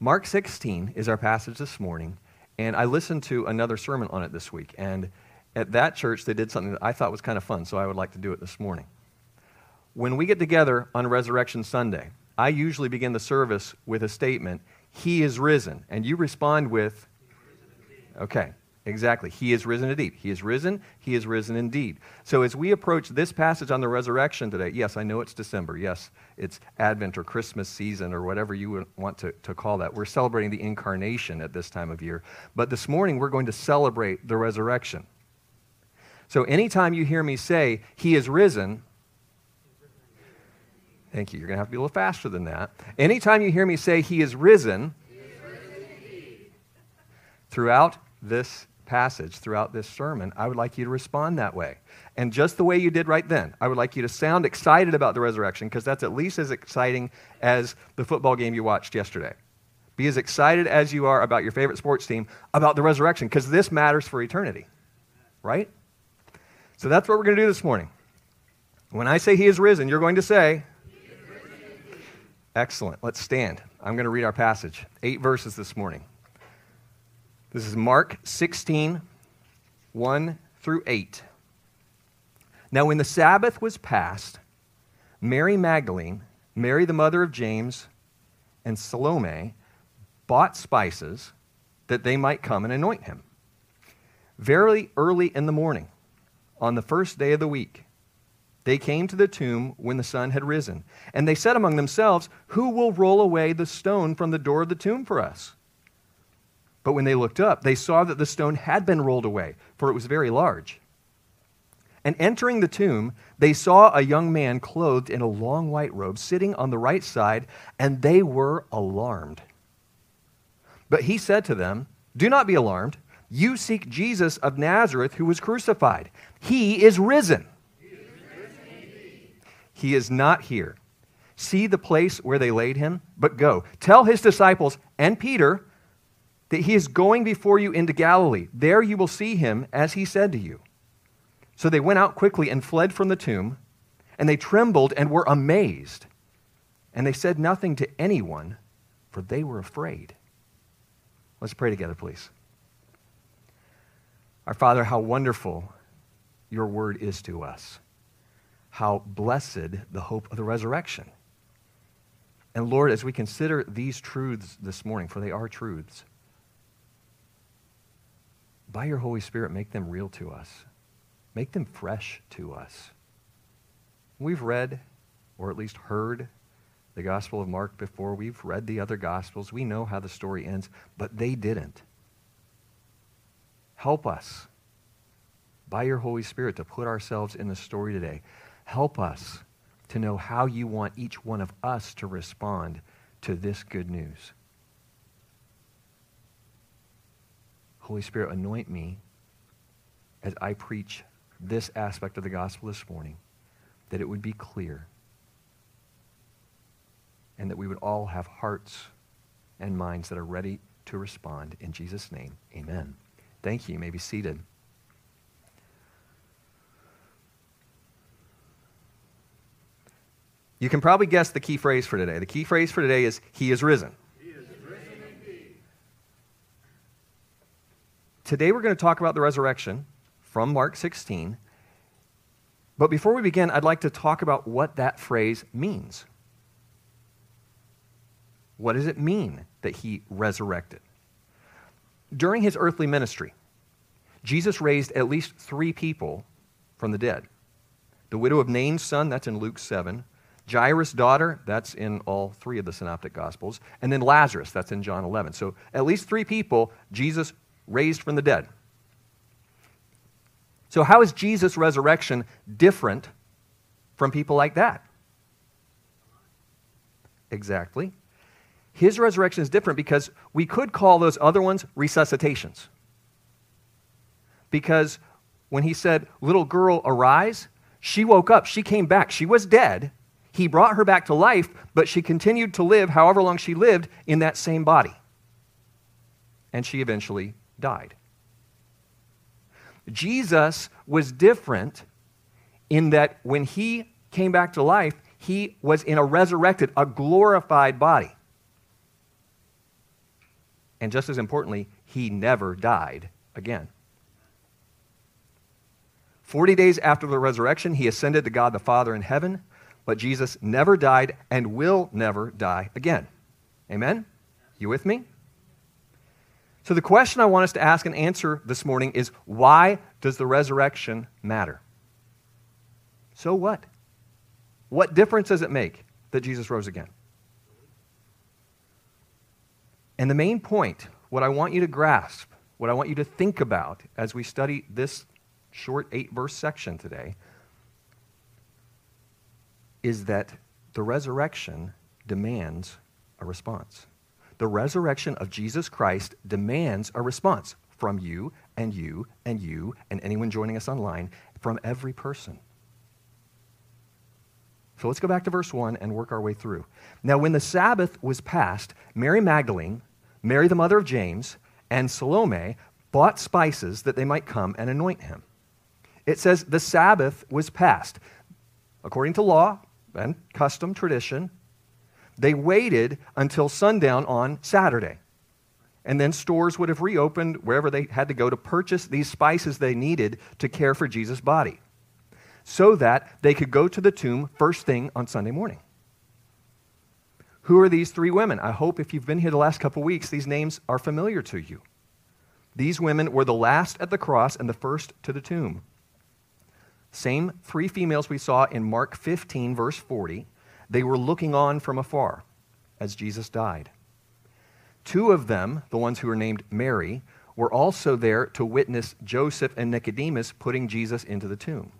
Mark 16 is our passage this morning, and I listened to another sermon on it this week. And at that church, they did something that I thought was kind of fun, so I would like to do it this morning. When we get together on Resurrection Sunday, I usually begin the service with a statement, He is risen. And you respond with, Okay, exactly. He is risen indeed. He is risen. He is risen indeed. So as we approach this passage on the resurrection today, yes, I know it's December. Yes, it's Advent or Christmas season or whatever you want to, to call that. We're celebrating the incarnation at this time of year. But this morning, we're going to celebrate the resurrection. So anytime you hear me say, He is risen, thank you. You're going to have to be a little faster than that. Anytime you hear me say, He is risen, he is risen throughout this passage, throughout this sermon, I would like you to respond that way. And just the way you did right then, I would like you to sound excited about the resurrection because that's at least as exciting as the football game you watched yesterday. Be as excited as you are about your favorite sports team about the resurrection because this matters for eternity, right? So that's what we're going to do this morning. When I say he is risen, you're going to say, Excellent. Let's stand. I'm going to read our passage. Eight verses this morning. This is Mark 16, 1 through 8. Now, when the Sabbath was past, Mary Magdalene, Mary the mother of James, and Salome bought spices that they might come and anoint him. Very early in the morning, on the first day of the week, they came to the tomb when the sun had risen. And they said among themselves, Who will roll away the stone from the door of the tomb for us? But when they looked up, they saw that the stone had been rolled away, for it was very large. And entering the tomb, they saw a young man clothed in a long white robe sitting on the right side, and they were alarmed. But he said to them, Do not be alarmed. You seek Jesus of Nazareth who was crucified. He is risen. He is, not here. See the place where they laid him? But go. Tell his disciples and Peter that he is going before you into Galilee. There you will see him as he said to you. So they went out quickly and fled from the tomb, and they trembled and were amazed. And they said nothing to anyone, for they were afraid. Let's pray together, please. Our Father, how wonderful your word is to us. How blessed the hope of the resurrection. And Lord, as we consider these truths this morning, for they are truths, by your Holy Spirit, make them real to us. Make them fresh to us. We've read, or at least heard, the Gospel of Mark before. We've read the other Gospels. We know how the story ends, but they didn't. Help us, by your Holy Spirit, to put ourselves in the story today. Help us to know how you want each one of us to respond to this good news. Holy Spirit, anoint me as I preach this aspect of the gospel this morning, that it would be clear, and that we would all have hearts and minds that are ready to respond. In Jesus' name, amen. Thank you. You may be seated. You can probably guess the key phrase for today. The key phrase for today is He is risen. Today we're going to talk about the resurrection from Mark 16. But before we begin, I'd like to talk about what that phrase means. What does it mean that he resurrected? During his earthly ministry, Jesus raised at least three people from the dead. The widow of Nain's son, that's in Luke 7. Jairus' daughter, that's in all three of the synoptic gospels. And then Lazarus, that's in John 11. So at least three people Jesus raised from the dead. So, how is Jesus' resurrection different from people like that? Exactly. His resurrection is different because we could call those other ones resuscitations. Because when he said, Little girl, arise, she woke up. She came back. She was dead. He brought her back to life, but she continued to live however long she lived in that same body. And she eventually died. Jesus was different in that when he came back to life, he was in a resurrected, a glorified body. And just as importantly, he never died again. Forty days after the resurrection, he ascended to God the Father in heaven, but Jesus never died and will never die again. Amen? You with me? So, the question I want us to ask and answer this morning is why does the resurrection matter? So what? What difference does it make that Jesus rose again? And the main point, what I want you to grasp, what I want you to think about as we study this short eight verse section today, is that the resurrection demands a response. The resurrection of Jesus Christ demands a response from you and you and you and anyone joining us online, from every person. So let's go back to verse 1 and work our way through. Now, when the Sabbath was past, Mary Magdalene, Mary the mother of James, and Salome bought spices that they might come and anoint him. It says the Sabbath was past. According to law and custom, tradition, they waited until sundown on Saturday. And then stores would have reopened wherever they had to go to purchase these spices they needed to care for Jesus' body so that they could go to the tomb first thing on Sunday morning. Who are these three women? I hope if you've been here the last couple weeks, these names are familiar to you. These women were the last at the cross and the first to the tomb. Same three females we saw in Mark 15, verse 40. They were looking on from afar as Jesus died. Two of them, the ones who were named Mary, were also there to witness Joseph and Nicodemus putting Jesus into the tomb.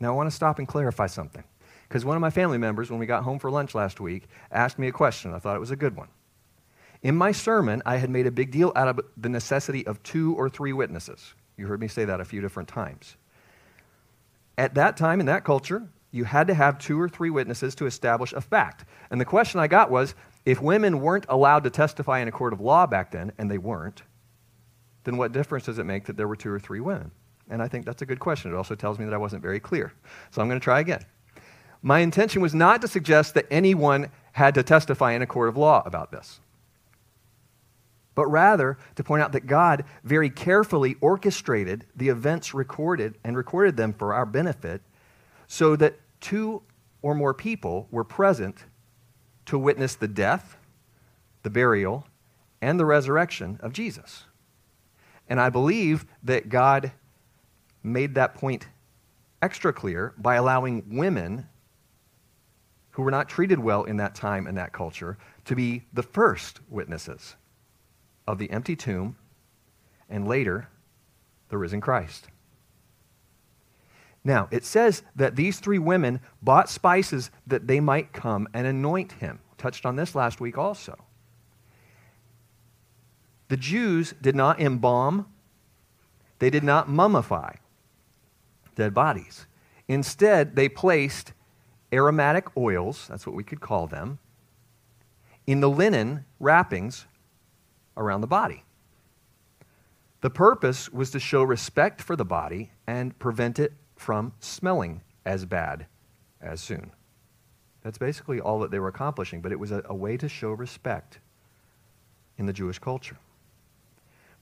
Now, I want to stop and clarify something. Because one of my family members, when we got home for lunch last week, asked me a question. I thought it was a good one. In my sermon, I had made a big deal out of the necessity of two or three witnesses. You heard me say that a few different times. At that time, in that culture, you had to have two or three witnesses to establish a fact. And the question I got was if women weren't allowed to testify in a court of law back then, and they weren't, then what difference does it make that there were two or three women? And I think that's a good question. It also tells me that I wasn't very clear. So I'm going to try again. My intention was not to suggest that anyone had to testify in a court of law about this, but rather to point out that God very carefully orchestrated the events recorded and recorded them for our benefit so that two or more people were present to witness the death, the burial, and the resurrection of Jesus. And I believe that God made that point extra clear by allowing women who were not treated well in that time and that culture to be the first witnesses of the empty tomb and later the risen Christ. Now, it says that these three women bought spices that they might come and anoint him. Touched on this last week also. The Jews did not embalm, they did not mummify dead bodies. Instead, they placed aromatic oils, that's what we could call them, in the linen wrappings around the body. The purpose was to show respect for the body and prevent it from smelling as bad as soon. That's basically all that they were accomplishing, but it was a, a, way to show respect in the Jewish culture.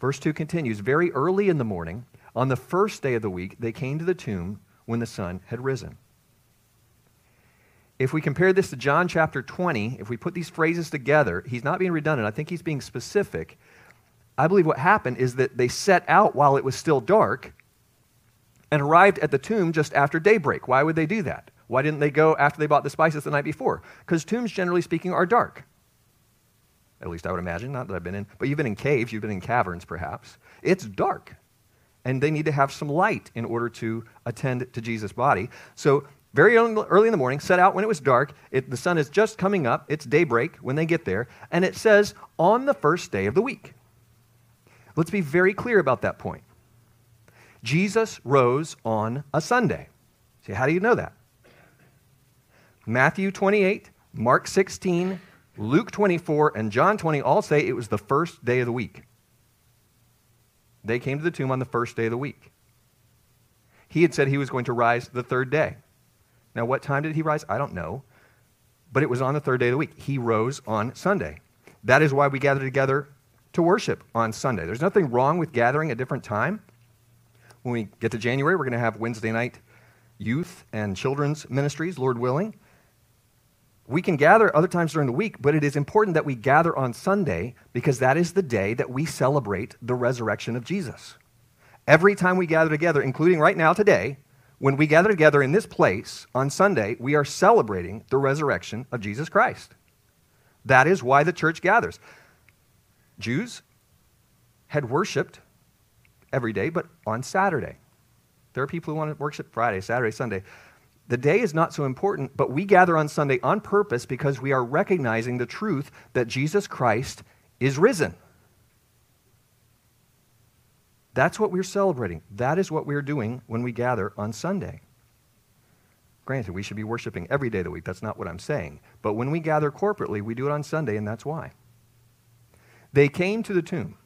Verse 2 continues Very early in the morning, on the first day of the week, they came to the tomb when the sun had risen. If we compare this to John chapter 20, if we put these phrases together, he's not being redundant. I think he's being specific. I believe what happened is that they set out while it was still dark and arrived at the tomb just after daybreak. Why would they do that? Why didn't they go after they bought the spices the night before? Because tombs, generally speaking, are dark. At least I would imagine, not that I've been in, but you've been in caves, you've been in caverns perhaps. It's dark. And they need to have some light in order to attend to Jesus' body. So, very early in the morning, set out when it was dark. It, the sun is just coming up. It's daybreak when they get there. And it says, on the first day of the week. Let's be very clear about that point. Jesus rose on a Sunday. See, how do you know that? Matthew 28, Mark 16, Luke 24, and John 20 all say it was the first day of the week. They came to the tomb on the first day of the week. He had said he was going to rise the third day. Now, what time did he rise? I don't know. But it was on the third day of the week. He rose on Sunday. That is why we gather together to worship on Sunday. There's nothing wrong with gathering a different time. When we get to January, we're going to have Wednesday night youth and children's ministries, Lord willing. We can gather other times during the week, but it is important that we gather on Sunday because that is the day that we celebrate the resurrection of Jesus. Every time we gather together, including right now today, when we gather together in this place on Sunday, we are celebrating the resurrection of Jesus Christ. That is why the church gathers. Jews had worshiped every day, but on Saturday. There are people who want to worship Friday, Saturday, Sunday. The day is not so important, but we gather on Sunday on purpose because we are recognizing the truth that Jesus Christ is risen. That's what we're celebrating. That is what we're doing when we gather on Sunday. Granted, we should be worshiping every day of the week. That's not what I'm saying. But when we gather corporately, we do it on Sunday, and that's why. They came to the tomb.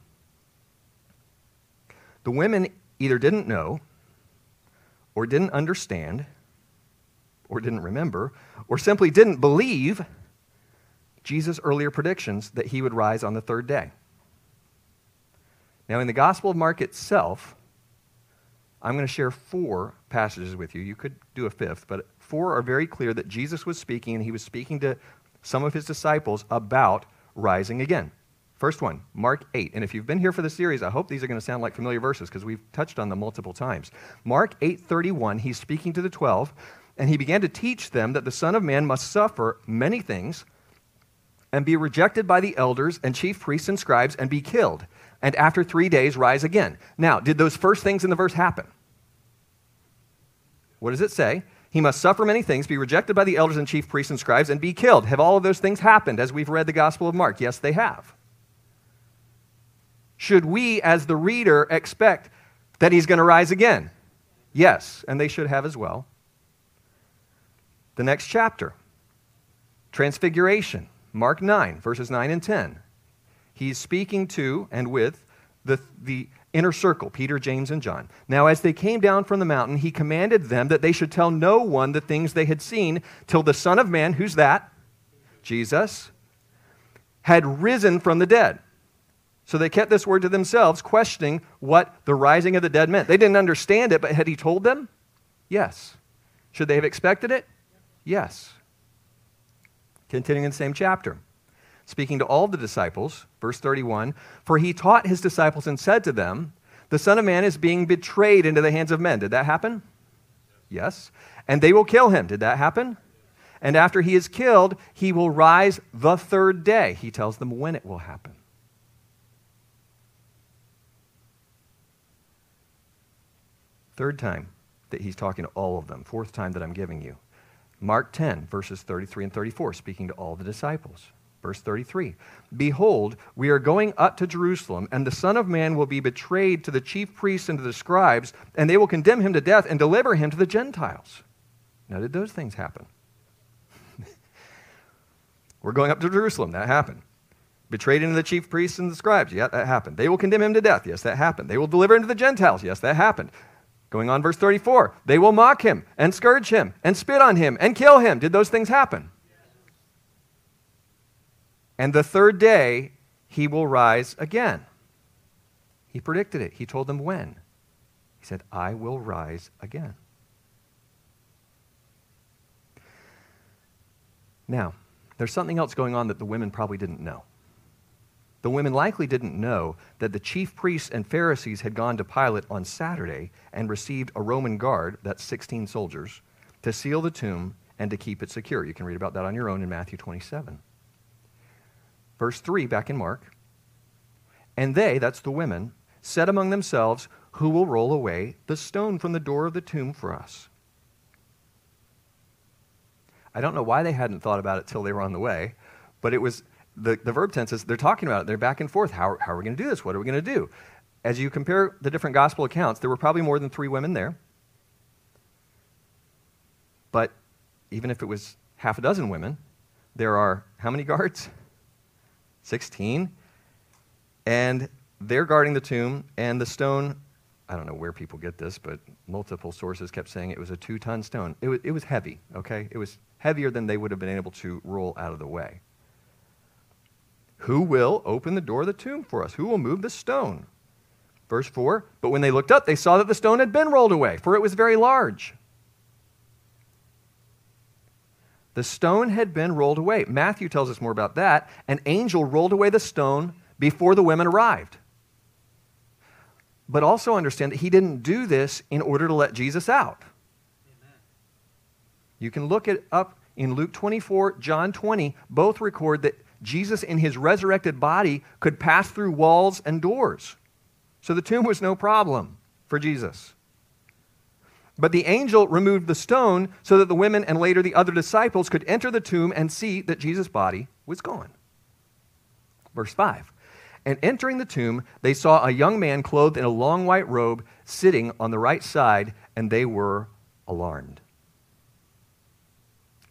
The women either didn't know, or didn't understand, or didn't remember, or simply didn't believe Jesus' earlier predictions that he would rise on the third day. Now, in the Gospel of Mark itself, I'm going to share four passages with you. You could do a fifth, but four are very clear that Jesus was speaking, and he was speaking to some of his disciples about rising again. First one, Mark 8. And if you've been here for the series, I hope these are going to sound like familiar verses because we've touched on them multiple times. Mark 8:31, he's speaking to the 12, and he began to teach them that the Son of Man must suffer many things and be rejected by the elders and chief priests and scribes and be killed, and after 3 days rise again. Now, did those first things in the verse happen? What does it say? He must suffer many things, be rejected by the elders and chief priests and scribes, and be killed. Have all of those things happened as we've read the Gospel of Mark? Yes, they have should we, as the reader, expect that he's going to rise again? Yes, and they should have as well. The next chapter Transfiguration, Mark 9, verses 9 and 10. He's speaking to and with the, the inner circle, Peter, James, and John. Now, as they came down from the mountain, he commanded them that they should tell no one the things they had seen till the Son of Man, who's that? Jesus, had risen from the dead. So they kept this word to themselves, questioning what the rising of the dead meant. They didn't understand it, but had he told them? Yes. Should they have expected it? Yes. Continuing in the same chapter. Speaking to all the disciples, verse 31 For he taught his disciples and said to them, The Son of Man is being betrayed into the hands of men. Did that happen? Yes. And they will kill him. Did that happen? And after he is killed, he will rise the third day. He tells them when it will happen. Third time that he's talking to all of them. Fourth time that I'm giving you. Mark 10, verses 33 and 34, speaking to all the disciples. Verse 33 Behold, we are going up to Jerusalem, and the Son of Man will be betrayed to the chief priests and to the scribes, and they will condemn him to death and deliver him to the Gentiles. Now, did those things happen? We're going up to Jerusalem. That happened. Betrayed into the chief priests and the scribes. Yeah, that happened. They will condemn him to death. Yes, that happened. They will deliver him to the Gentiles. Yes, that happened. Going on, verse 34 they will mock him and scourge him and spit on him and kill him. Did those things happen? And the third day, he will rise again. He predicted it. He told them when. He said, I will rise again. Now, there's something else going on that the women probably didn't know. The women likely didn't know that the chief priests and Pharisees had gone to Pilate on Saturday and received a Roman guard, that's 16 soldiers, to seal the tomb and to keep it secure. You can read about that on your own in Matthew 27. Verse 3, back in Mark. And they, that's the women, said among themselves, Who will roll away the stone from the door of the tomb for us? I don't know why they hadn't thought about it till they were on the way, but it was the, the verb tenses, they're talking about it. They're back and forth. How, how are we going to do this? What are we going to do? As you compare the different gospel accounts, there were probably more than three women there. But even if it was half a dozen women, there are how many guards? 16. And they're guarding the tomb, and the stone, I don't know where people get this, but multiple sources kept saying it was a two ton stone. It was, it was heavy, okay? It was heavier than they would have been able to roll out of the way. Who will open the door of the tomb for us? Who will move the stone? Verse 4 But when they looked up, they saw that the stone had been rolled away, for it was very large. The stone had been rolled away. Matthew tells us more about that. An angel rolled away the stone before the women arrived. But also understand that he didn't do this in order to let Jesus out. Amen. You can look it up in Luke 24, John 20. Both record that Jesus, in his resurrected body, could pass through walls and doors. So the tomb was no problem for Jesus. But the angel removed the stone so that the women and later the other disciples could enter the tomb and see that Jesus' body was gone. Verse 5 And entering the tomb, they saw a young man clothed in a long white robe sitting on the right side, and they were alarmed.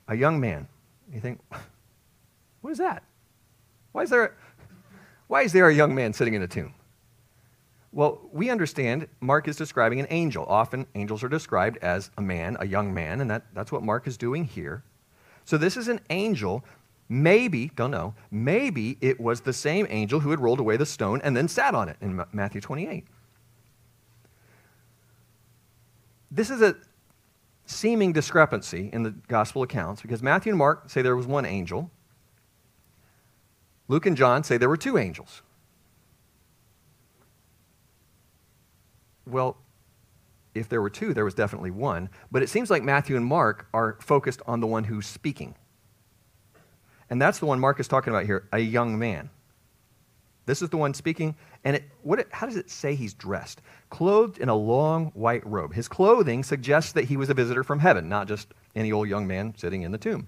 A young man. You think, what is that? Why is there, why is there a young man sitting in a tomb? Well, we understand Mark is describing an angel. Often angels are described as a man, a young man, and that, that's what Mark is doing here. So this is an angel. Maybe, don't know, maybe it was the same angel who had rolled away the stone and then sat on it in Matthew 28. This is a seeming discrepancy in the gospel accounts because Matthew and Mark say there was one angel. Luke and John say there were two angels. Well, if there were two, there was definitely one. But it seems like Matthew and Mark are focused on the one who's speaking. And that's the one Mark is talking about here a young man. This is the one speaking. And it, what it, how does it say he's dressed? Clothed in a long white robe. His clothing suggests that he was a visitor from heaven, not just any old young man sitting in the tomb.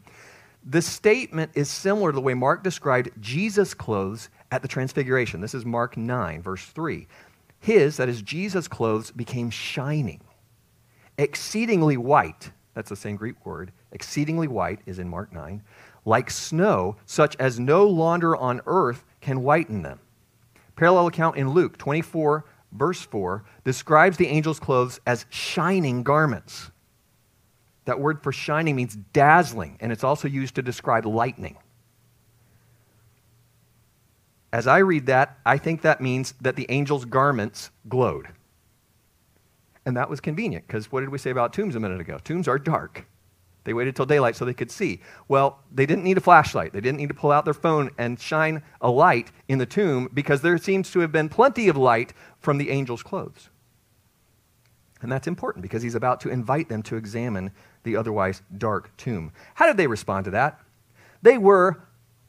The statement is similar to the way Mark described Jesus' clothes at the Transfiguration. This is Mark 9, verse 3. His, that is Jesus' clothes, became shining, exceedingly white. That's the same Greek word. Exceedingly white is in Mark 9. Like snow, such as no launder on earth can whiten them. Parallel account in Luke 24, verse 4, describes the angel's clothes as shining garments. That word for shining means dazzling, and it's also used to describe lightning. As I read that, I think that means that the angel's garments glowed. And that was convenient because what did we say about tombs a minute ago? Tombs are dark. They waited till daylight so they could see. Well, they didn't need a flashlight. They didn't need to pull out their phone and shine a light in the tomb because there seems to have been plenty of light from the angel's clothes. And that's important because he's about to invite them to examine the otherwise dark tomb. How did they respond to that? They were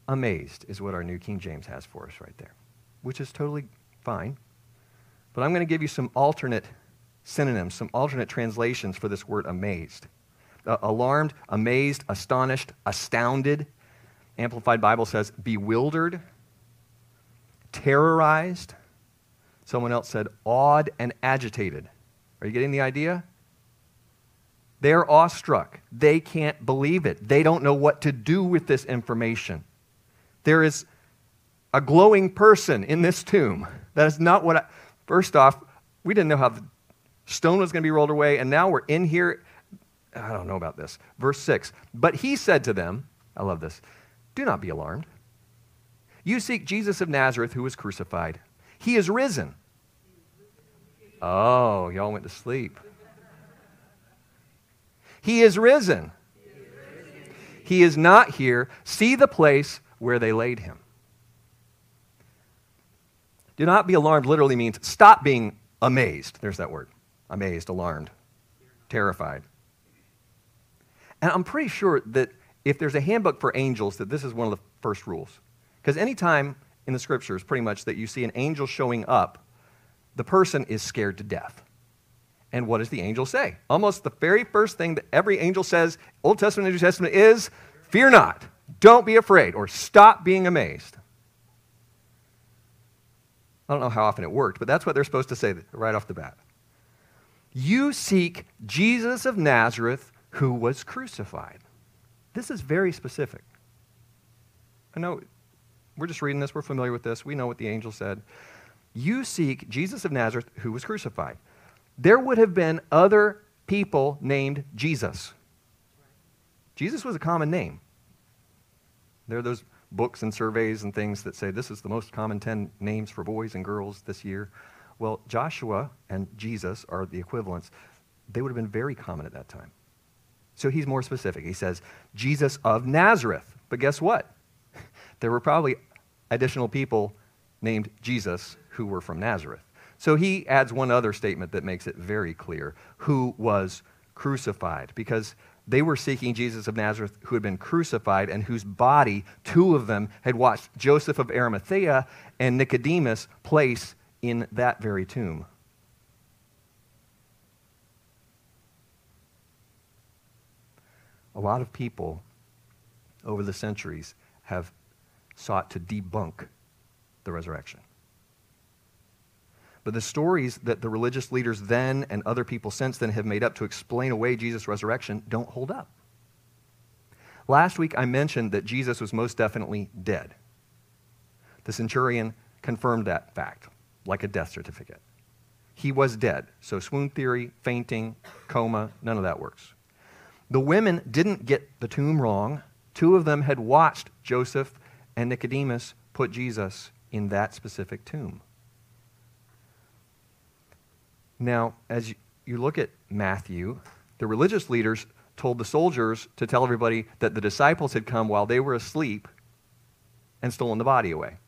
amazed, is what our New King James has for us right there, which is totally fine. But I'm going to give you some alternate synonyms, some alternate translations for this word amazed. Uh, alarmed, amazed, astonished, astounded. Amplified Bible says bewildered, terrorized. Someone else said awed and agitated. Are you getting the idea? They're awestruck. They can't believe it. They don't know what to do with this information. There is a glowing person in this tomb. That is not what I, first off, we didn't know how the stone was going to be rolled away, and now we're in here. I don't know about this. Verse 6. But he said to them, I love this, do not be alarmed. You seek Jesus of Nazareth who was crucified. He is risen. Oh, y'all went to sleep. He is risen. He is not here. See the place where they laid him. Do not be alarmed literally means stop being amazed. There's that word. Amazed, alarmed, terrified. And I'm pretty sure that if there's a handbook for angels, that this is one of the first rules. Because anytime in the scriptures, pretty much, that you see an angel showing up, the person is scared to death. And what does the angel say? Almost the very first thing that every angel says, Old Testament and New Testament, is fear not. Don't be afraid or stop being amazed. I don't know how often it worked, but that's what they're supposed to say right off the bat. You seek Jesus of Nazareth who was crucified. This is very specific. I know we're just reading this, we're familiar with this, we know what the angel said. You seek Jesus of Nazareth who was crucified. There would have been other people named Jesus. Jesus was a common name. There are those books and surveys and things that say this is the most common 10 names for boys and girls this year. Well, Joshua and Jesus are the equivalents. They would have been very common at that time. So he's more specific. He says, Jesus of Nazareth. But guess what? There were probably additional people named Jesus who were from Nazareth. So he adds one other statement that makes it very clear who was crucified, because they were seeking Jesus of Nazareth who had been crucified and whose body, two of them, had watched Joseph of Arimathea and Nicodemus place in that very tomb. A lot of people over the centuries have sought to debunk the resurrection. But the stories that the religious leaders then and other people since then have made up to explain away Jesus' resurrection don't hold up. Last week I mentioned that Jesus was most definitely dead. The centurion confirmed that fact, like a death certificate. He was dead. So, swoon theory, fainting, coma, none of that works. The women didn't get the tomb wrong. Two of them had watched Joseph and Nicodemus put Jesus in that specific tomb. Now, as you look at Matthew, the religious leaders told the soldiers to tell everybody that the disciples had come while they were asleep and stolen the body away.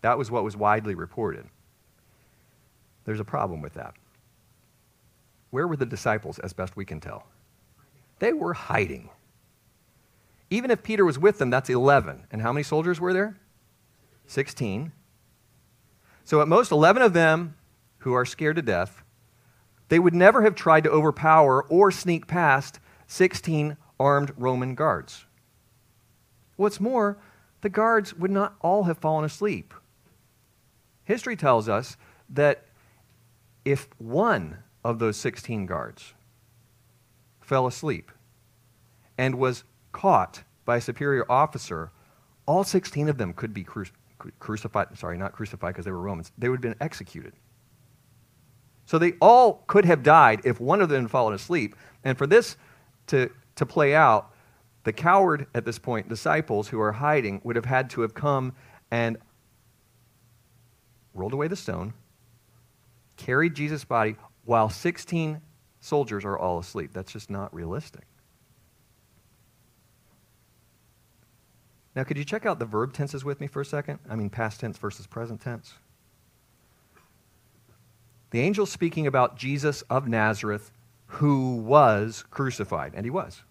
That was what was widely reported. There's a problem with that. Where were the disciples, as best we can tell? They were hiding. Even if Peter was with them, that's 11. And how many soldiers were there? 16. So at most, 11 of them who are scared to death, they would never have tried to overpower or sneak past 16 armed Roman guards. What's more, the guards would not all have fallen asleep. History tells us that if one of those 16 guards fell asleep and was caught by a superior officer, all 16 of them could be cru- crucified. Sorry, not crucified because they were Romans. They would have been executed. So they all could have died if one of them had fallen asleep. And for this to, to play out, the coward at this point, disciples who are hiding, would have had to have come and rolled away the stone, carried Jesus' body while 16 soldiers are all asleep. That's just not realistic. Now, could you check out the verb tenses with me for a second? I mean, past tense versus present tense. The angel speaking about Jesus of Nazareth who was crucified, and he was.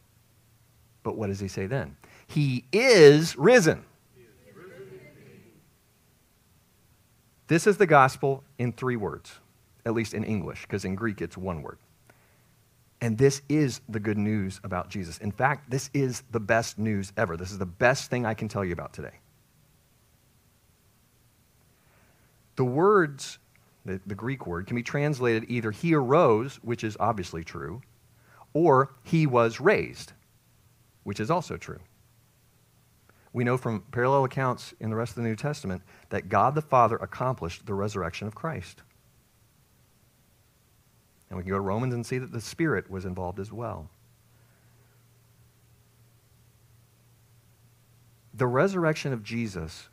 But what does he say then? He is risen. This is the gospel in three words, at least in English, because in Greek it's one word. And this is the good news about Jesus. In fact, this is the best news ever. This is the best thing I can tell you about today. The words the, the Greek word, can be translated either he arose, which is obviously true, or he was raised, which is also true. We know from parallel accounts in the rest of the New Testament that God the Father accomplished the resurrection of Christ. And we can go to Romans and see that the Spirit was involved as well. The resurrection of Jesus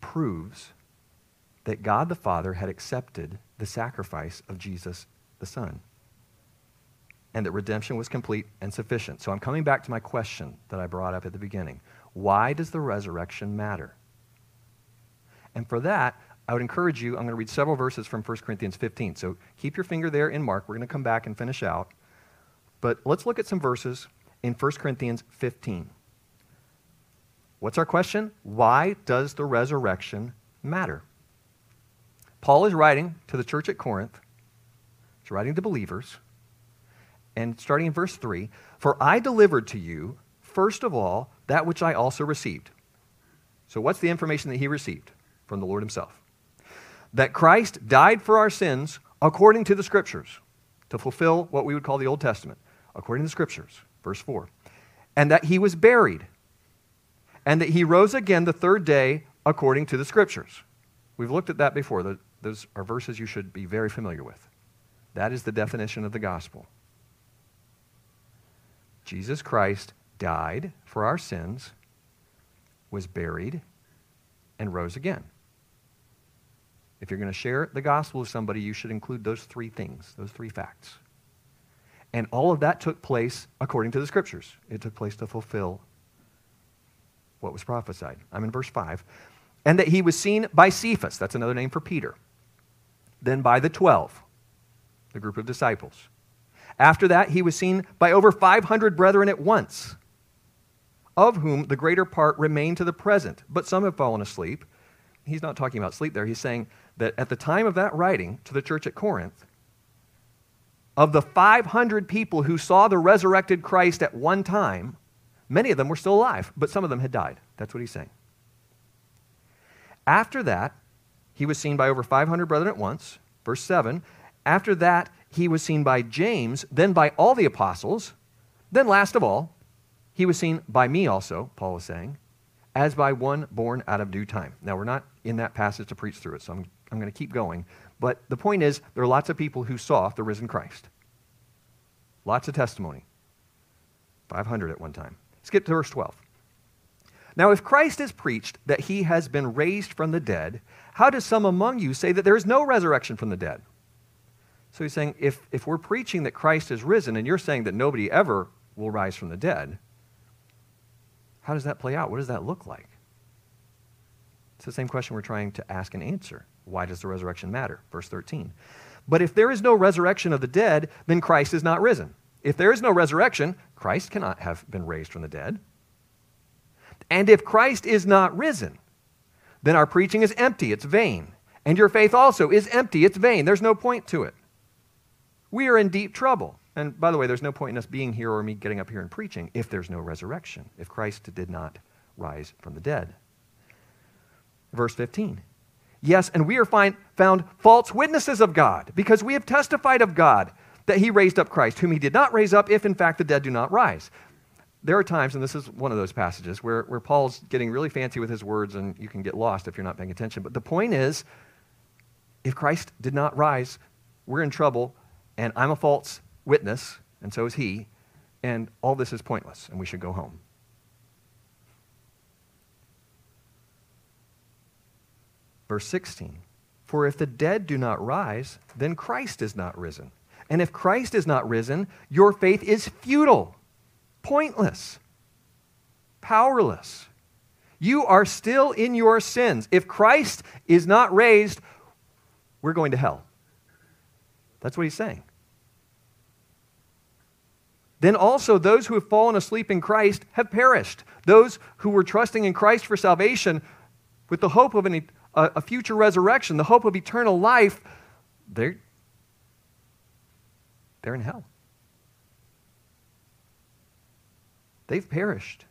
proves that God the Father had accepted the sacrifice of Jesus the Son and that redemption was complete and sufficient. So I'm coming back to my question that I brought up at the beginning. Why does the resurrection matter? And for that, I would encourage you, I'm going to read several verses from 1 Corinthians 15. So keep your finger there in Mark. We're going to come back and finish out. But let's look at some verses in 1 Corinthians 15. What's our question? Why does the resurrection matter? Paul is writing to the church at Corinth, he's writing to believers, and starting in verse 3 For I delivered to you, first of all, that which I also received. So, what's the information that he received from the Lord himself? That Christ died for our sins according to the Scriptures, to fulfill what we would call the Old Testament, according to the Scriptures, verse 4. And that he was buried, and that he rose again the third day according to the Scriptures. We've looked at that before. Those are verses you should be very familiar with. That is the definition of the gospel. Jesus Christ died for our sins, was buried, and rose again. If you're going to share the gospel with somebody, you should include those three things, those three facts. And all of that took place according to the scriptures. It took place to fulfill what was prophesied. I'm in verse 5. And that he was seen by Cephas, that's another name for Peter, then by the 12, the group of disciples. After that, he was seen by over 500 brethren at once, of whom the greater part remain to the present, but some have fallen asleep. He's not talking about sleep there. He's saying that at the time of that writing to the church at Corinth, of the 500 people who saw the resurrected Christ at one time, many of them were still alive, but some of them had died. That's what he's saying. After that, he was seen by over 500 brethren at once. Verse 7. After that, he was seen by James, then by all the apostles. Then, last of all, he was seen by me also, Paul is saying, as by one born out of due time. Now, we're not in that passage to preach through it, so I'm, I'm going to keep going. But the point is, there are lots of people who saw the risen Christ. Lots of testimony. 500 at one time. Skip to verse 12. Now, if Christ is preached that he has been raised from the dead, how do some among you say that there is no resurrection from the dead? So he's saying, if, if we're preaching that Christ is risen and you're saying that nobody ever will rise from the dead, how does that play out? What does that look like? It's the same question we're trying to ask and answer. Why does the resurrection matter? Verse 13. But if there is no resurrection of the dead, then Christ is not risen. If there is no resurrection, Christ cannot have been raised from the dead. And if Christ is not risen, then our preaching is empty, it's vain. And your faith also is empty, it's vain. There's no point to it. We are in deep trouble. And by the way, there's no point in us being here or me getting up here and preaching if there's no resurrection, if Christ did not rise from the dead. Verse 15. Yes, and we are find, found false witnesses of God, because we have testified of God that he raised up Christ, whom he did not raise up, if in fact the dead do not rise. There are times, and this is one of those passages, where, where Paul's getting really fancy with his words, and you can get lost if you're not paying attention. But the point is, if Christ did not rise, we're in trouble, and I'm a false witness, and so is he, and all this is pointless, and we should go home. Verse 16 For if the dead do not rise, then Christ is not risen. And if Christ is not risen, your faith is futile, pointless, powerless. You are still in your sins. If Christ is not raised, we're going to hell. That's what he's saying. Then also those who have fallen asleep in Christ have perished. Those who were trusting in Christ for salvation with the hope of an a, a future resurrection, the hope of eternal life, they're, they're in hell. They've perished.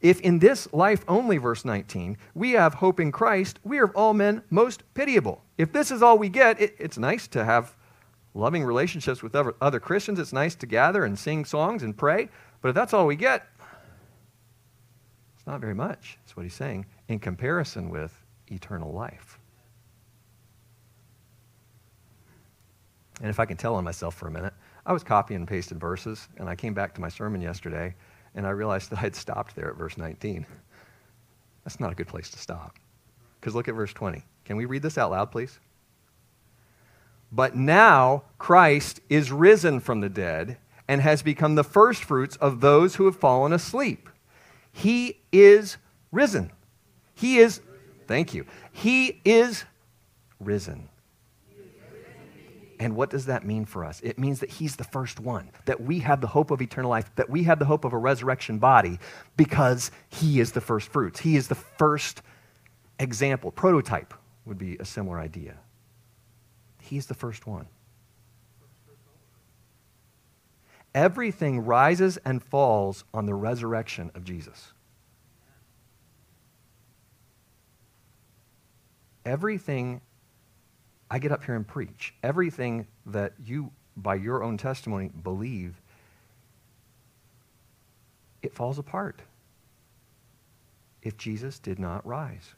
If in this life only, verse 19, we have hope in Christ, we are of all men most pitiable. If this is all we get, it, it's nice to have loving relationships with other, other Christians. It's nice to gather and sing songs and pray. But if that's all we get, it's not very much, That's what he's saying, in comparison with eternal life. And if I can tell on myself for a minute, I was copying and pasting verses, and I came back to my sermon yesterday, and I realized that I had stopped there at verse 19. That's not a good place to stop. Because look at verse 20. Can we read this out loud, please? But now Christ is risen from the dead and has become the firstfruits of those who have fallen asleep. He is risen. He is Thank you. He is risen. And what does that mean for us? It means that He's the first one, that we have the hope of eternal life, that we have the hope of a resurrection body because He is the first fruits. He is the first example. Prototype would be a similar idea. He's the first one. Everything rises and falls on the resurrection of Jesus. everything I get up here and preach, everything that you, by your own testimony, believe, it falls apart if Jesus did not rise.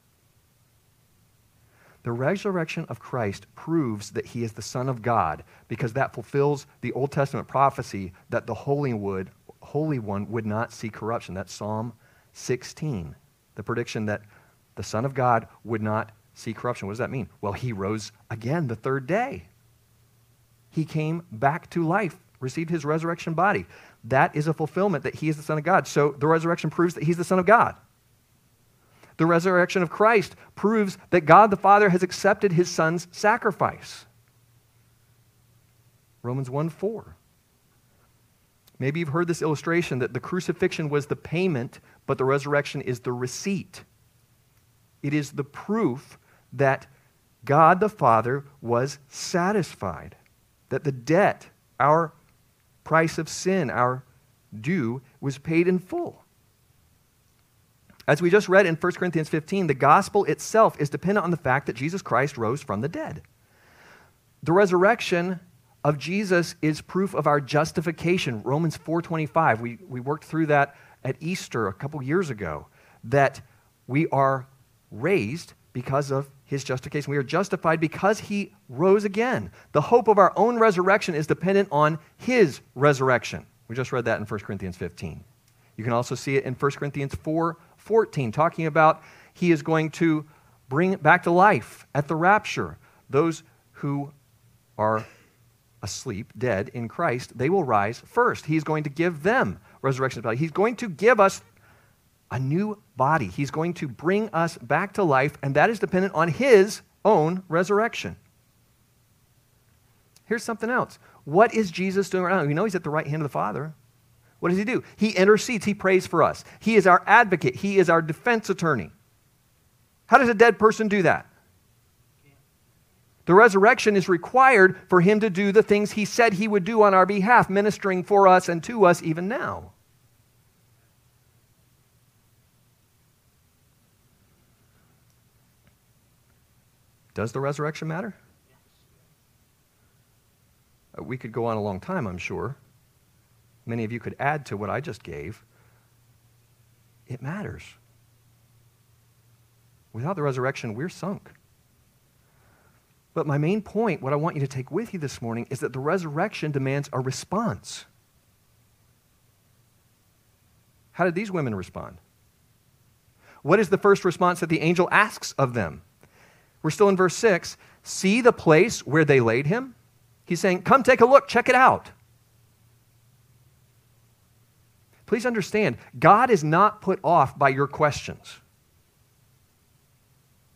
The resurrection of Christ proves that he is the Son of God because that fulfills the Old Testament prophecy that the Holy, would, Holy One would not see corruption. That's Psalm 16, the prediction that the Son of God would not see corruption. What does that mean? Well, he rose again the third day. He came back to life, received his resurrection body. That is a fulfillment that he is the Son of God. So the resurrection proves that he's the Son of God. The resurrection of Christ proves that God the Father has accepted his Son's sacrifice. Romans 1 4. Maybe you've heard this illustration that the crucifixion was the payment, but the resurrection is the receipt. It is the proof that God the Father was satisfied, that the debt, our price of sin, our due, was paid in full. As we just read in 1 Corinthians 15, the gospel itself is dependent on the fact that Jesus Christ rose from the dead. The resurrection of Jesus is proof of our justification. Romans 4:25. We, we worked through that at Easter a couple years ago, that we are raised because of his justification. We are justified because he rose again. The hope of our own resurrection is dependent on his resurrection. We just read that in 1 Corinthians 15. You can also see it in 1 Corinthians 4 14, talking about he is going to bring back to life at the rapture those who are asleep, dead in Christ. They will rise first. He's going to give them resurrection. He's going to give us a new body. He's going to bring us back to life, and that is dependent on his own resurrection. Here's something else. What is Jesus doing right now? We know he's at the right hand of the Father. What does he do? He intercedes, he prays for us. He is our advocate, he is our defense attorney. How does a dead person do that? The resurrection is required for him to do the things he said he would do on our behalf, ministering for us and to us even now. Does the resurrection matter? Uh, we could go on a long time, I'm sure. Many of you could add to what I just gave. It matters. Without the resurrection, we're sunk. But my main point, what I want you to take with you this morning, is that the resurrection demands a response. How did these women respond? What is the first response that the angel asks of them? We're still in verse 6. See the place where they laid him? He's saying, Come take a look, check it out. Please understand, God is not put off by your questions.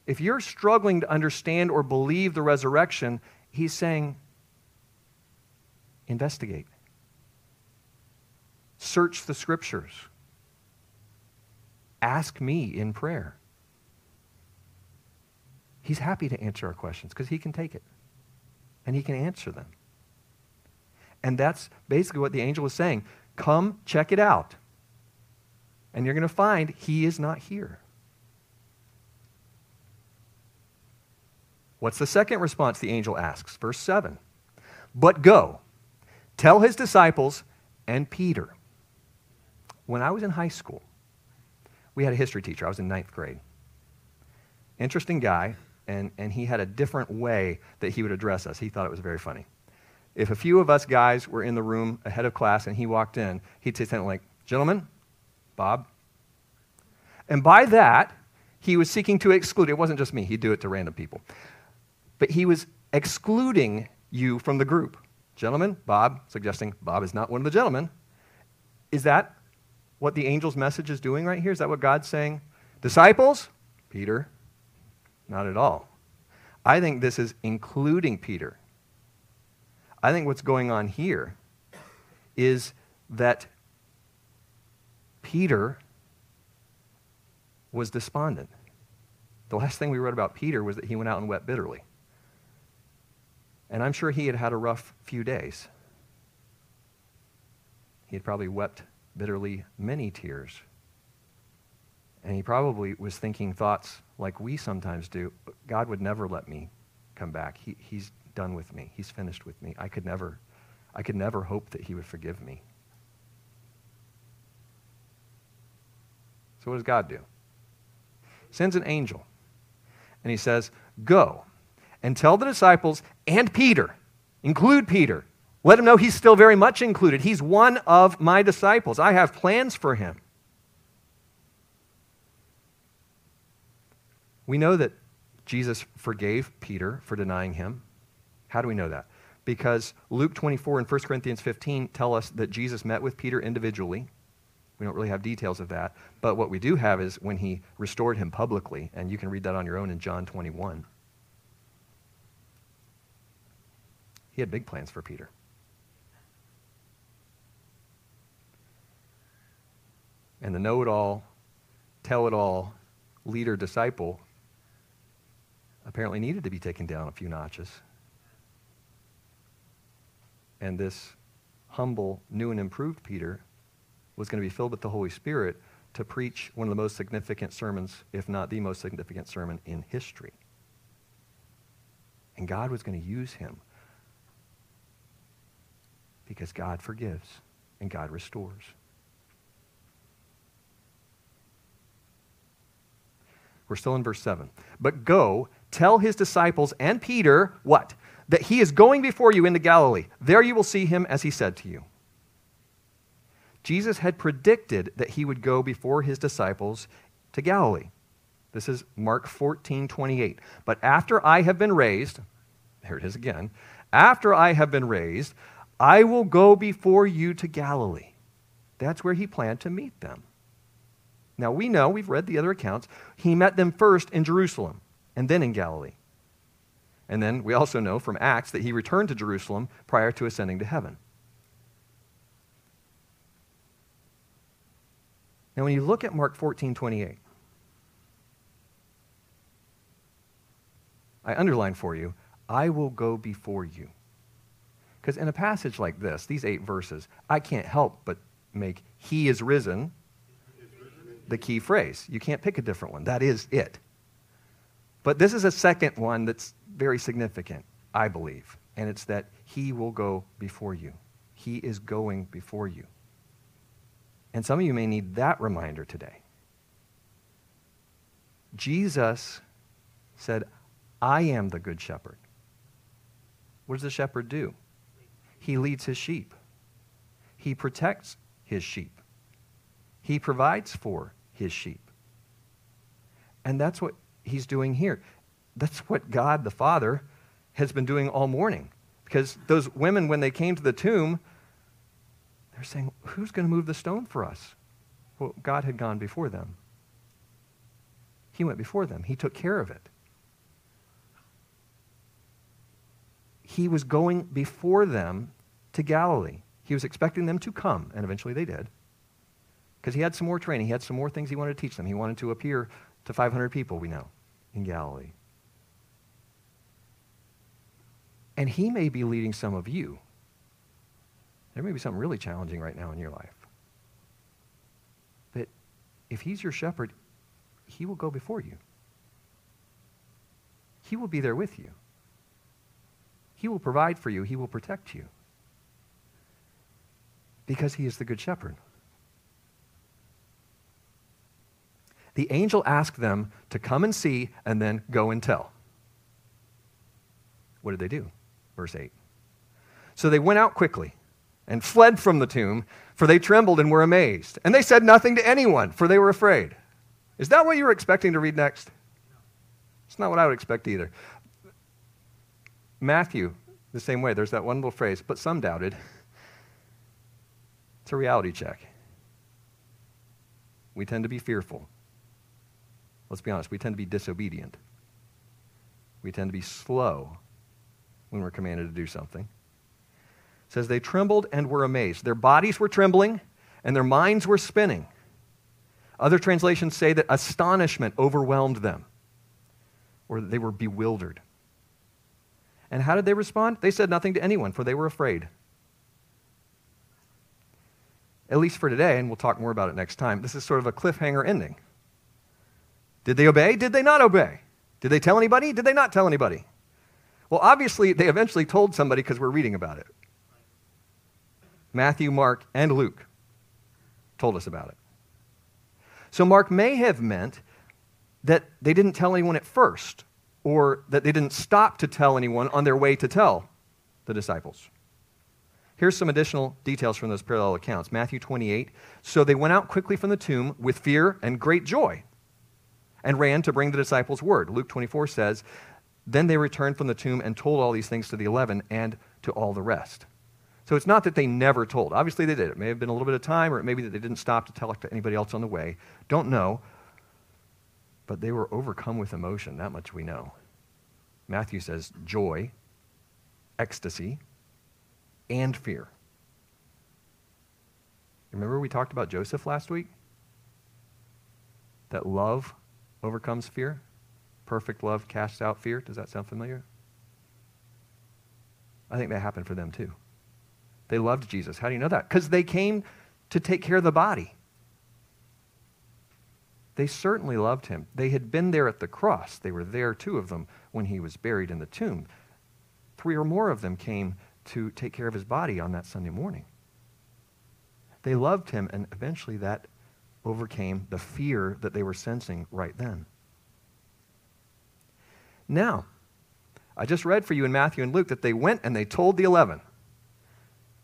If you're struggling to understand or believe the resurrection, He's saying, investigate, search the scriptures, ask me in prayer. He's happy to answer our questions because he can take it and he can answer them. And that's basically what the angel is saying. Come check it out. And you're going to find he is not here. What's the second response the angel asks? Verse 7. But go, tell his disciples and Peter. When I was in high school, we had a history teacher. I was in ninth grade. Interesting guy, and, and he had a different way that he would address us. He thought it was very funny. If a few of us guys were in the room ahead of class and he walked in, he'd say something like, Gentlemen, Bob. And by that, he was seeking to exclude, it wasn't just me, he'd do it to random people, but he was excluding you from the group. Gentlemen, Bob, suggesting Bob is not one of the gentlemen. Is that what the angel's message is doing right here? Is that what God's saying? Disciples, Peter, not at all. I think this is including Peter. I think what's going on here is that Peter was despondent. The last thing we read about Peter was that he went out and wept bitterly. And I'm sure he had had a rough few days. He had probably wept bitterly many tears. And he probably was thinking thoughts like we sometimes do God would never let me come back. He, he's done with me, He's finished with me. I could, never, I could never hope that He would forgive me. So, what does God do? Sends an angel. And he says, Go and tell the disciples and Peter, include Peter. Let him know he's still very much included. He's one of my disciples. I have plans for him. We know that Jesus forgave Peter for denying him. How do we know that? Because Luke 24 and 1 Corinthians 15 tell us that Jesus met with Peter individually. We don't really have details of that. But what we do have is when he restored him publicly, and you can read that on your own in John 21. He had big plans for Peter. And the know it all, tell it all leader disciple apparently needed to be taken down a few notches. And this humble, new, and improved Peter was going to be filled with the Holy Spirit to preach one of the most significant sermons, if not the most significant sermon in history. And God was going to use him because God forgives and God restores. We're still in verse 7. But go, tell his disciples and Peter what? That he is going before you into Galilee. There you will see him as he said to you. Jesus had predicted that he would go before his disciples to Galilee. This is Mark 14, 28. But after I have been raised, there it is again, after I have been raised, I will go before you to Galilee. That's where he planned to meet them. Now we know, we've read the other accounts, he met them first in Jerusalem and then in Galilee. And then we also know from Acts that he returned to Jerusalem prior to ascending to heaven. Now, when you look at Mark 14 28, I underline for you, I will go before you. Because in a passage like this, these eight verses, I can't help but make He is risen the key phrase. You can't pick a different one. That is it. But this is a second one that's very significant, I believe, and it's that He will go before you. He is going before you. And some of you may need that reminder today. Jesus said, I am the good shepherd. What does the shepherd do? He leads his sheep, he protects his sheep, he provides for his sheep. And that's what he's doing here. That's what God the Father has been doing all morning. Because those women, when they came to the tomb, they're saying, Who's going to move the stone for us? Well, God had gone before them. He went before them, He took care of it. He was going before them to Galilee. He was expecting them to come, and eventually they did. Because he had some more training, he had some more things he wanted to teach them. He wanted to appear to 500 people, we know, in Galilee. And he may be leading some of you there may be something really challenging right now in your life. But if He's your shepherd, He will go before you. He will be there with you. He will provide for you. He will protect you. Because He is the Good Shepherd. The angel asked them to come and see and then go and tell. What did they do? Verse 8. So they went out quickly and fled from the tomb, for they trembled and were amazed. And they said nothing to anyone, for they were afraid. Is that what you were expecting to read next? It's not what I would expect either. Matthew, the same way. There's that one little phrase, but some doubted. It's a reality check. We tend to be fearful. Let's be honest, we tend to be disobedient. We tend to be slow when we're commanded to do something It says they trembled and were amazed. Their bodies were trembling and their minds were spinning. Other translations say that astonishment overwhelmed them or they were bewildered. And how did they respond? They said nothing to anyone, for they were afraid. At least for today, and we'll talk more about it next time, this is sort of a cliffhanger ending. Did they obey? Did they not obey? Did they tell anybody? Did they not tell anybody? Well, obviously, they eventually told somebody because we're reading about it. Matthew, Mark, and Luke told us about it. So Mark may have meant that they didn't tell anyone at first, or that they didn't stop to tell anyone on their way to tell the disciples. Here's some additional details from those parallel accounts. Matthew 28. So they went out quickly from the tomb with fear and great joy. And ran to bring the disciples word. Luke 24 says, Then they returned from the tomb and told all these things to the eleven and to all the rest. So it's not that they never told. Obviously, they did. It may have been a little bit of time, or it may be that they didn't stop to tell it to anybody else on the way. Don't know. But they were overcome with emotion. That much we know. Matthew says joy, ecstasy, and fear. Remember we talked about Joseph last week? That love overcomes fear. Perfect love casts out fear. Does that sound familiar? I think that happened for them too. They loved Jesus. How do you know that? Because they came to take care of the body. They certainly loved him. They had been there at the cross. They were there, two of them, when he was buried in the tomb. Three or more of them came to take care of his body on that Sunday morning. They loved him, and eventually that overcame the fear that they were sensing right then. Now, I just read for you in Matthew and Luke that they went and they told the eleven.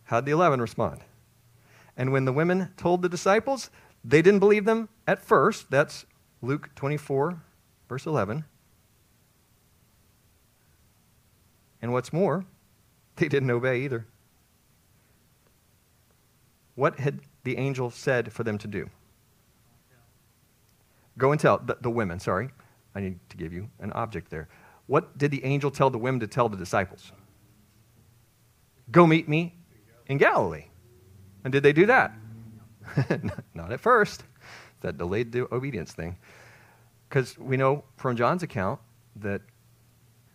How'd the eleven respond? And when the women told the disciples, they didn't believe them at first. That's Luke 24, verse 11. And what's more, they didn't obey either. What had the angel said for them to do? Go and tell the, the women, sorry. I need to give you an object there. What did the angel tell the women to tell the disciples? Go meet me in Galilee. And did they do that? Not at first. That delayed the obedience thing. Because we know from John's account that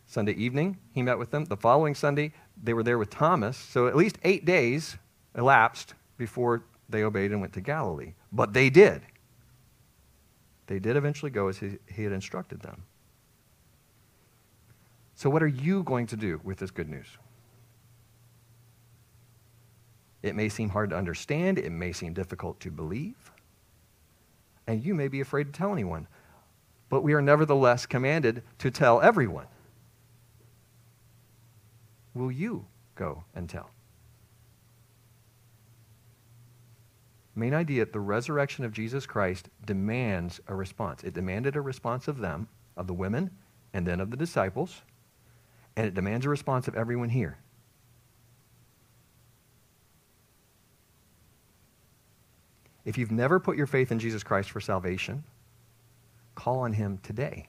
Sunday evening he met with them. The following Sunday they were there with Thomas. So at least eight days elapsed before they obeyed and went to Galilee. But they did. They did eventually go as he, he had instructed them. So, what are you going to do with this good news? It may seem hard to understand, it may seem difficult to believe, and you may be afraid to tell anyone. But we are nevertheless commanded to tell everyone. Will you go and tell? Main idea the resurrection of Jesus Christ demands a response. It demanded a response of them, of the women, and then of the disciples, and it demands a response of everyone here. If you've never put your faith in Jesus Christ for salvation, call on him today.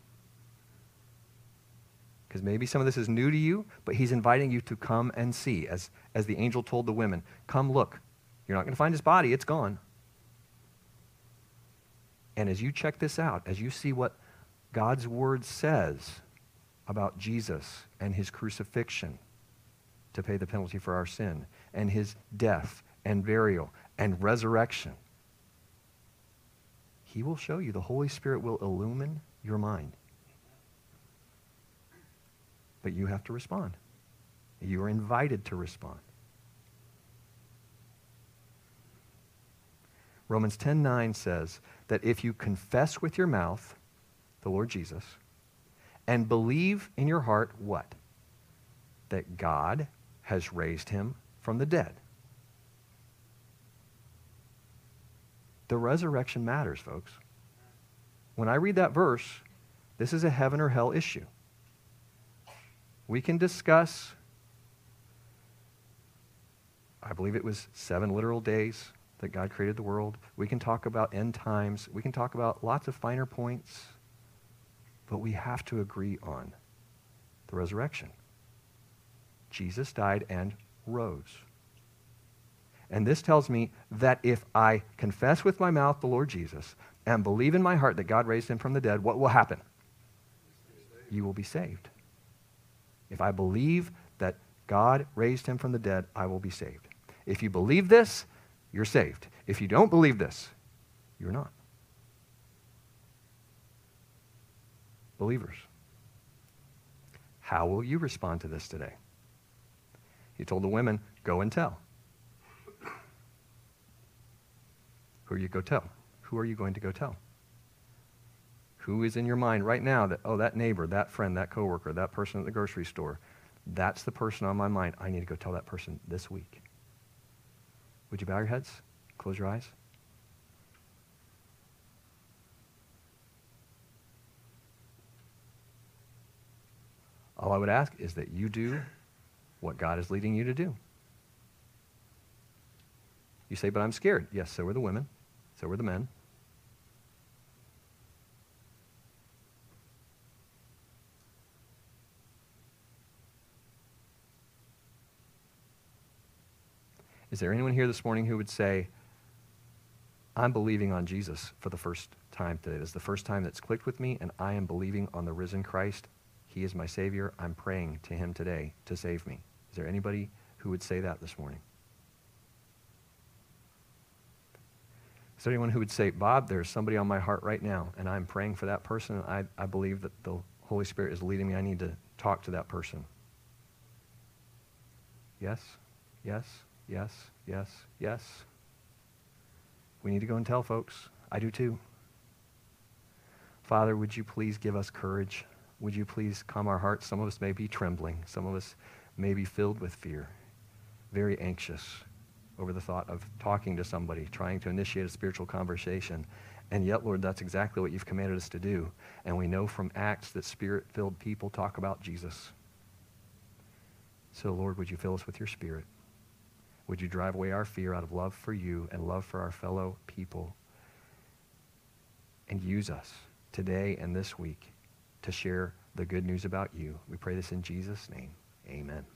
Because maybe some of this is new to you, but he's inviting you to come and see. As, as the angel told the women, come look. You're not going to find his body, it's gone. And as you check this out, as you see what God's word says about Jesus and his crucifixion to pay the penalty for our sin, and his death and burial and resurrection, he will show you. The Holy Spirit will illumine your mind. But you have to respond. You are invited to respond. Romans 10:9 says that if you confess with your mouth the Lord Jesus and believe in your heart what? That God has raised him from the dead. The resurrection matters, folks. When I read that verse, this is a heaven or hell issue. We can discuss, I believe it was seven literal days that God created the world. We can talk about end times. We can talk about lots of finer points. But we have to agree on the resurrection. Jesus died and rose. And this tells me that if I confess with my mouth the Lord Jesus and believe in my heart that God raised him from the dead, what will happen? You will be saved. If I believe that God raised him from the dead, I will be saved. If you believe this, you're saved. If you don't believe this, you're not. Believers, how will you respond to this today? He told the women, Go and tell. Who are you go tell? Who are you going to go tell? Who is in your mind right now that, oh, that neighbor, that friend, that coworker, that person at the grocery store, that's the person on my mind. I need to go tell that person this week. Would you bow your heads? Close your eyes? All I would ask is that you do what God is leading you to do. You say, but I'm scared. Yes, so are the women, so are the men, Is there anyone here this morning who would say, I'm believing on Jesus for the first time today? This is the first time that's clicked with me, and I am believing on the risen Christ. He is my Savior. I'm praying to Him today to save me. Is there anybody who would say that this morning? Is there anyone who would say, Bob, there's somebody on my heart right now, and I'm praying for that person, I, I believe that the Holy Spirit is leading me. I need to talk to that person. Yes? Yes? Yes, yes, yes. We need to go and tell folks. I do too. Father, would you please give us courage? Would you please calm our hearts? Some of us may be trembling. Some of us may be filled with fear, very anxious over the thought of talking to somebody, trying to initiate a spiritual conversation. And yet, Lord, that's exactly what you've commanded us to do. And we know from Acts that spirit filled people talk about Jesus. So, Lord, would you fill us with your spirit? Would you drive away our fear out of love for you and love for our fellow people? And use us today and this week to share the good news about you. We pray this in Jesus' name. Amen.